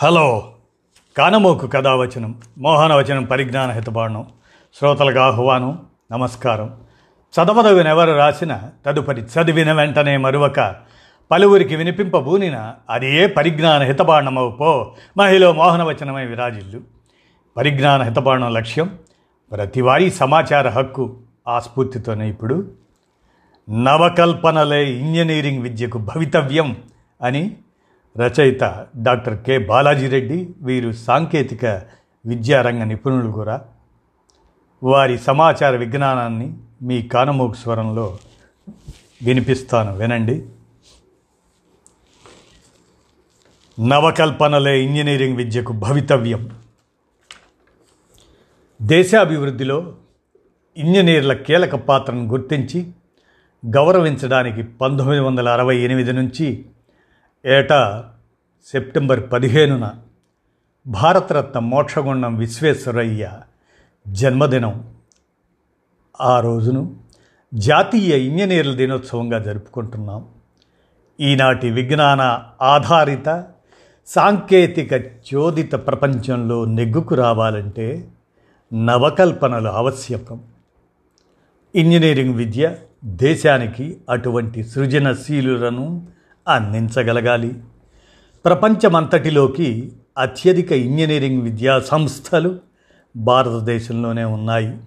Hello. కానమోకు కథావచనం మోహనవచనం పరిజ్ఞాన హితబాణం శ్రోతలకు ఆహ్వానం నమస్కారం. చదవదవినెవరు రాసిన తదుపరి చదివిన వెంటనే మరువక పలువురికి వినిపింపబూనిన అది ఏ పరిజ్ఞాన హితబాణమవు పో మహిళ మోహనవచనమై విరాజిల్లు. పరిజ్ఞాన హితబాణం లక్ష్యం ప్రతివారీ సమాచార హక్కు ఆ స్ఫూర్తితోనే ఇప్పుడు. నవకల్పనలే ఇంజనీరింగ్ విద్యకు భవితవ్యం అని రచయిత డాక్టర్ కె బాలాజీ రెడ్డి వీరు సాంకేతిక విద్యారంగ నిపుణులు కూడా. వారి సమాచార విజ్ఞానాన్ని మీ కానమోకు స్వరంలో వినిపిస్తాను వినండి. నవకల్పనలే ఇంజనీరింగ్ విద్యకు భవితవ్యం. దేశాభివృద్ధిలో ఇంజనీర్ల కీలక పాత్రను గుర్తించి గౌరవించడానికి పంతొమ్మిది వందల అరవై ఎనిమిది నుంచి ఏటా సెప్టెంబర్ పదిహేనున భారతరత్న మోక్షగుండం విశ్వేశ్వరయ్య జన్మదినం. ఆ రోజును జాతీయ ఇంజనీర్ల దినోత్సవంగా జరుపుకుంటున్నాం. ఈనాటి విజ్ఞాన ఆధారిత సాంకేతిక చోదిత ప్రపంచంలో నెగ్గుకు రావాలంటే నవకల్పనలు ఆవశ్యకం. ఇంజనీరింగ్ విద్య దేశానికి అటువంటి సృజనశీలులను అందించగలగాలి. ప్రపంచమంతటిలోకి అత్యధిక ఇంజనీరింగ్ విద్యా సంస్థలు భారతదేశంలోనే ఉన్నాయి.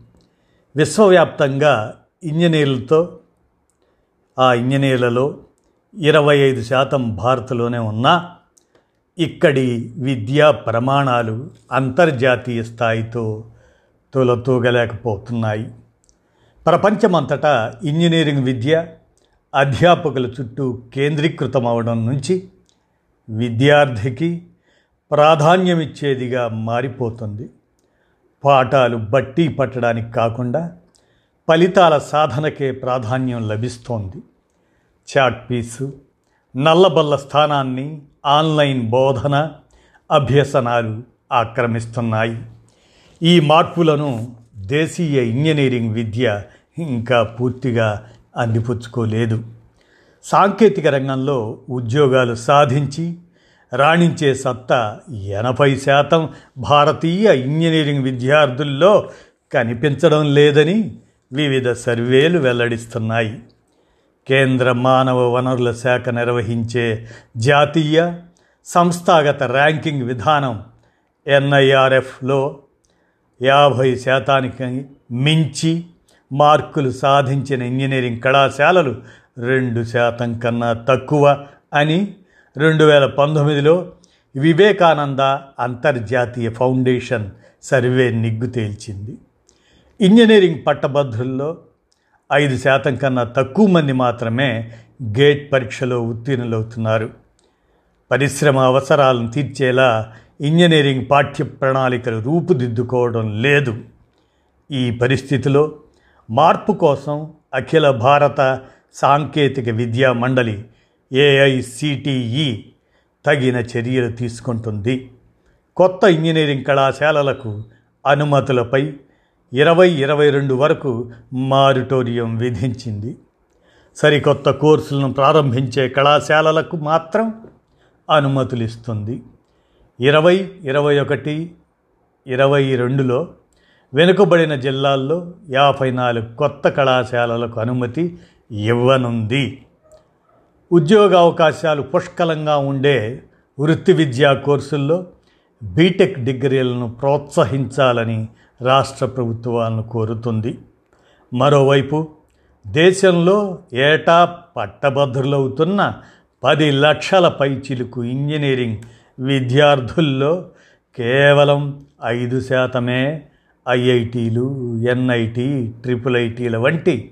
విశ్వవ్యాప్తంగా ఇంజనీర్లతో ఆ ఇంజనీర్లలో ఇరవై ఐదు శాతం భారత్లోనే ఉన్నా ఇక్కడి విద్యా ప్రమాణాలు అంతర్జాతీయ స్థాయితో తొలతూగలేకపోతున్నాయి. ప్రపంచమంతటా ఇంజనీరింగ్ విద్య అధ్యాపకుల చుట్టూ కేంద్రీకృతం అవడం నుంచి విద్యార్థికి ప్రాధాన్యమిచ్చేదిగా మారిపోతుంది. పాఠాలు బట్టి పట్టడానికి కాకుండా ఫలితాల సాధనకే ప్రాధాన్యం లభిస్తోంది. చాట్ పీసు నల్లబల్ల స్థానాన్ని ఆన్లైన్ బోధన అభ్యసనాలు ఆక్రమిస్తున్నాయి. ఈ మార్పులను దేశీయ ఇంజనీరింగ్ విద్య ఇంకా పూర్తిగా అందిపుచ్చుకోలేదు. సాంకేతిక రంగంలో ఉద్యోగాలు సాధించి రాణించే సత్తా ఎనభై శాతం భారతీయ ఇంజనీరింగ్ విద్యార్థుల్లో కనిపించడం లేదని వివిధ సర్వేలు వెల్లడిస్తున్నాయి. కేంద్ర మానవ వనరుల శాఖ నిర్వహించే జాతీయ సంస్థాగత ర్యాంకింగ్ విధానం ఎన్ఐఆర్ఎఫ్లో యాభై శాతానికి మించి మార్కులు సాధించిన ఇంజనీరింగ్ కళాశాలలు రెండు శాతం కన్నా తక్కువ అని రెండు వేల పంతొమ్మిదిలో వివేకానంద అంతర్జాతీయ ఫౌండేషన్ సర్వే నిగ్గు తేల్చింది. ఇంజనీరింగ్ పట్టభద్రుల్లో ఐదు శాతం కన్నా తక్కువ మంది మాత్రమే గేట్ పరీక్షలో ఉత్తీర్ణులవుతున్నారు. పరిశ్రమ అవసరాలను తీర్చేలా ఇంజనీరింగ్ పాఠ్య ప్రణాళికలు రూపుదిద్దుకోవడం లేదు. ఈ పరిస్థితిలో మార్పు కోసం అఖిల భారత సాంకేతిక విద్యా మండలి ఏఐసిటిఈ తగిన చర్యలు తీసుకుంటుంది. కొత్త ఇంజనీరింగ్ కళాశాలలకు అనుమతులపై ఇరవై ఇరవై రెండు వరకు మారిటోరియం విధించింది. సరికొత్త కోర్సులను ప్రారంభించే కళాశాలలకు మాత్రం అనుమతులు ఇస్తుంది ఇరవై ఇరవై ఒకటి ఇరవై రెండులో వెనుకబడిన జిల్లాల్లో యాభై నాలుగు కొత్త కళాశాలలకు అనుమతి ఇవ్వనుంది. ఉద్యోగ అవకాశాలు పుష్కలంగా ఉండే వృత్తి విద్యా కోర్సుల్లో బీటెక్ డిగ్రీలను ప్రోత్సహించాలని రాష్ట్ర ప్రభుత్వాలను కోరుతుంది. మరోవైపు దేశంలో ఏటా పట్టభద్రులవుతున్న పది లక్షల పైచిలుకు ఇంజనీరింగ్ విద్యార్థుల్లో కేవలం ఐదు శాతమే ఐఐటీలు ఎన్ఐటి ట్రిపుల్ ఐటీల వంటి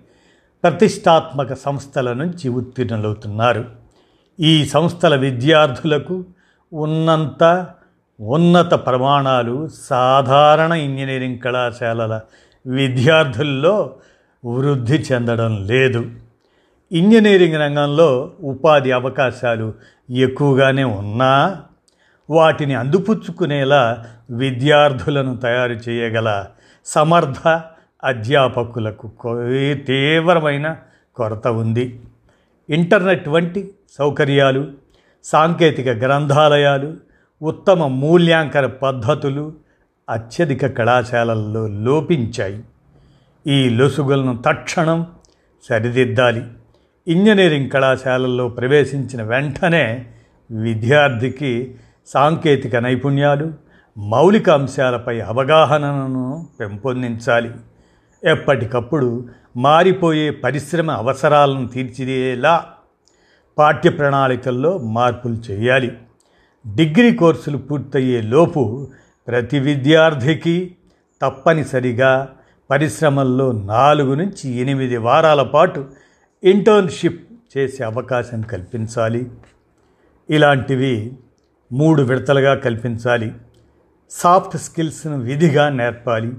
ప్రతిష్టాత్మక సంస్థల నుంచి ఉత్తీర్ణులవుతున్నారు. ఈ సంస్థల విద్యార్థులకు ఉన్నంత ఉన్నత ప్రమాణాలు సాధారణ ఇంజనీరింగ్ కళాశాలల విద్యార్థుల్లో వృద్ధి చెందడం లేదు. ఇంజనీరింగ్ రంగంలో ఉపాధి అవకాశాలు ఎక్కువగానే ఉన్నా వాటిని అందిపుచ్చుకునేలా విద్యార్థులను తయారు చేయగల సమర్థ అధ్యాపకులకు తీవ్రమైన కొరత ఉంది. ఇంటర్నెట్ వంటి సౌకర్యాలు సాంకేతిక గ్రంథాలయాలు ఉత్తమ మూల్యాంకన పద్ధతులు అత్యధిక కళాశాలల్లో లోపించాయి. ఈ లొసుగులను తక్షణం సరిదిద్దాలి. ఇంజనీరింగ్ కళాశాలల్లో ప్రవేశించిన వెంటనే విద్యార్థికి సాంకేతిక నైపుణ్యాలు మౌలిక అంశాలపై అవగాహనను పెంపొందించాలి. ఎప్పటికప్పుడు మారిపోయే పరిశ్రమ అవసరాలను తీర్చిదేలా పాఠ్య ప్రణాళికల్లో మార్పులు చేయాలి. డిగ్రీ కోర్సులు పూర్తయ్యే లోపు ప్రతి విద్యార్థికి తప్పనిసరిగా పరిశ్రమల్లో నాలుగు నుంచి ఎనిమిది వారాల పాటు ఇంటర్న్షిప్ చేసే అవకాశం కల్పించాలి. ఇలాంటివి మూడు విడతలుగా కల్పించాలి. సాఫ్ట్ స్కిల్స్ను విధిగా నేర్పాలి.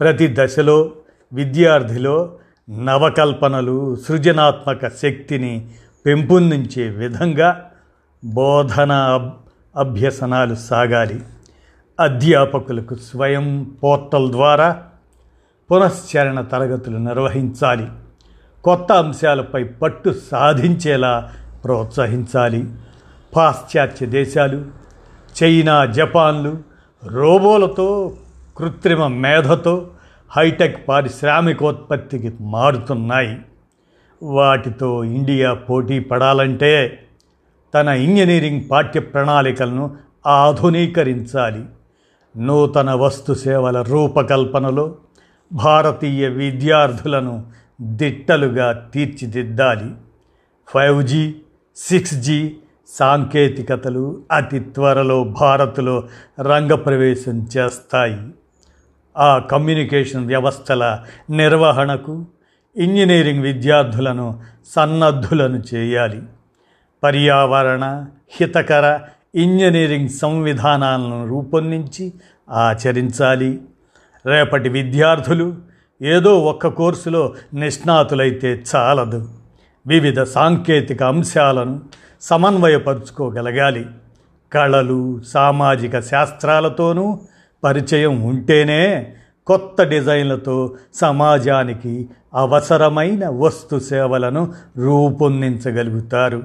ప్రతి దశలో విద్యార్థిలో నవకల్పనలు సృజనాత్మక శక్తిని పెంపొందించే విధంగా బోధన అభ్యసనాలు సాగాలి. అధ్యాపకులకు స్వయం పోర్టల్ ద్వారా పునశ్చరణ తరగతులు నిర్వహించాలి. కొత్త అంశాలపై పట్టు సాధించేలా ప్రోత్సహించాలి. పాశ్చాత్య దేశాలు చైనా జపాన్లు రోబోలతో కృత్రిమ మేధతో హైటెక్ పారిశ్రామికోత్పత్తికి మారుతున్నాయి. వాటితో ఇండియా పోటీ పడాలంటే తన ఇంజనీరింగ్ పాఠ్య ప్రణాళికలను ఆధునీకరించాలి. నూతన వస్తు సేవల రూపకల్పనలో భారతీయ విద్యార్థులను దిట్టలుగా తీర్చిదిద్దాలి. ఫైవ్ జీ సిక్స్ జీ సాంకేతికతలు అతి త్వరలో భారత్లో రంగప్రవేశం చేస్తాయి. ఆ కమ్యూనికేషన్ వ్యవస్థల నిర్వహణకు ఇంజనీరింగ్ విద్యార్థులను సన్నద్ధులను చేయాలి. పర్యావరణ హితకర ఇంజనీరింగ్ సంవిధానాలను రూపొందించి ఆచరించాలి. రేపటి విద్యార్థులు ఏదో ఒక్క కోర్సులో నిష్ణాతులైతే చాలదు. వివిధ సాంకేతిక అంశాలను సమన్వయపరుచుకోగలగాలి. కళలు సామాజిక శాస్త్రాలతోనూ పరిచయం ఉంటేనే కొత్త డిజైన్లతో సమాజానికి అవసరమైన వస్తు సేవలను రూపొందించగలుగుతారు.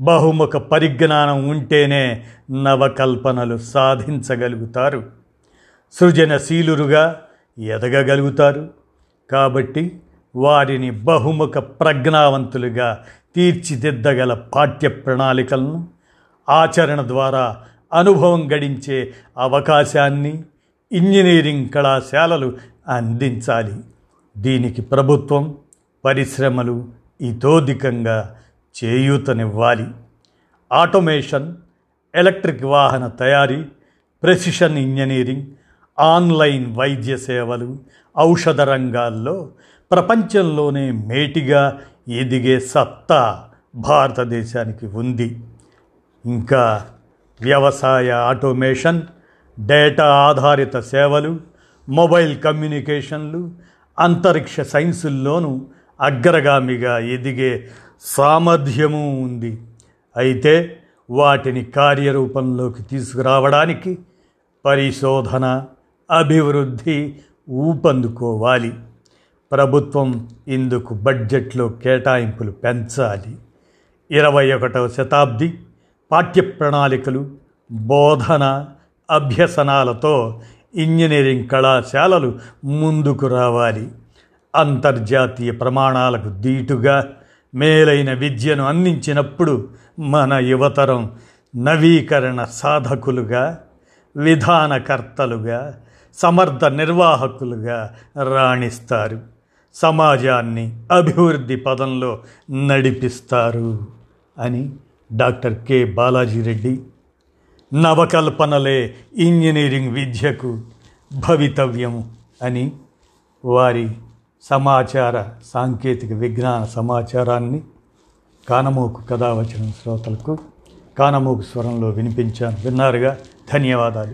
బహుముఖ పరిజ్ఞానం ఉంటేనే నవకల్పనలు సాధించగలుగుతారు. సృజనశీలురుగా ఎదగగలుగుతారు. కాబట్టి వారిని బహుముఖ ప్రజ్ఞావంతులుగా తీర్చిదిద్దగల పాఠ్య ప్రణాళికలను ఆచరణ ద్వారా అనుభవం గడించే అవకాశాన్ని ఇంజనీరింగ్ కళాశాలలు అందించాలి. దీనికి ప్రభుత్వం పరిశ్రమలు ఇతోధికంగా చేయూతనివ్వాలి. ఆటోమేషన్ ఎలక్ట్రిక్ వాహన తయారీ ప్రెసిషన్ ఇంజనీరింగ్ ఆన్లైన్ వైద్య సేవలు ఔషధ రంగాల్లో ప్రపంచంలోనే మేటిగా ఎదిగే సత్తా భారతదేశానికి ఉంది. ఇంకా వ్యవసాయ ఆటోమేషన్ డేటా ఆధారిత సేవలు మొబైల్ కమ్యూనికేషన్లు అంతరిక్ష సైన్సుల్లోనూ అగ్రగామిగా ఎదిగే సామర్థ్యము ఉంది. అయితే వాటిని కార్యరూపంలోకి తీసుకురావడానికి పరిశోధన అభివృద్ధి ఊపందుకోవాలి. ప్రభుత్వం ఇందుకు బడ్జెట్లో కేటాయింపులు పెంచాలి. ఇరవై ఒకటవ శతాబ్ది పాఠ్య ప్రణాళికలు బోధన అభ్యసనాలతో ఇంజనీరింగ్ కళాశాలలు ముందుకు రావాలి. అంతర్జాతీయ ప్రమాణాలకు దీటుగా మేలైన విద్యను అందించినప్పుడు మన యువతరం నవీకరణ సాధకులుగా విధానకర్తలుగా సమర్థ నిర్వాహకులుగా రాణిస్తారు. సమాజాన్ని అభివృద్ధి పదంలో నడిపిస్తారు అని డాక్టర్ కె బాలాజీరెడ్డి నవకల్పనలే ఇంజనీరింగ్ విద్యకు భవితవ్యం అని వారి సమాచార సాంకేతిక విజ్ఞాన సమాచారాన్ని కానమోకు కథావచనం శ్రోతలకు కానమోకు స్వరంలో వినిపించాను. విన్నారుగా? ధన్యవాదాలు.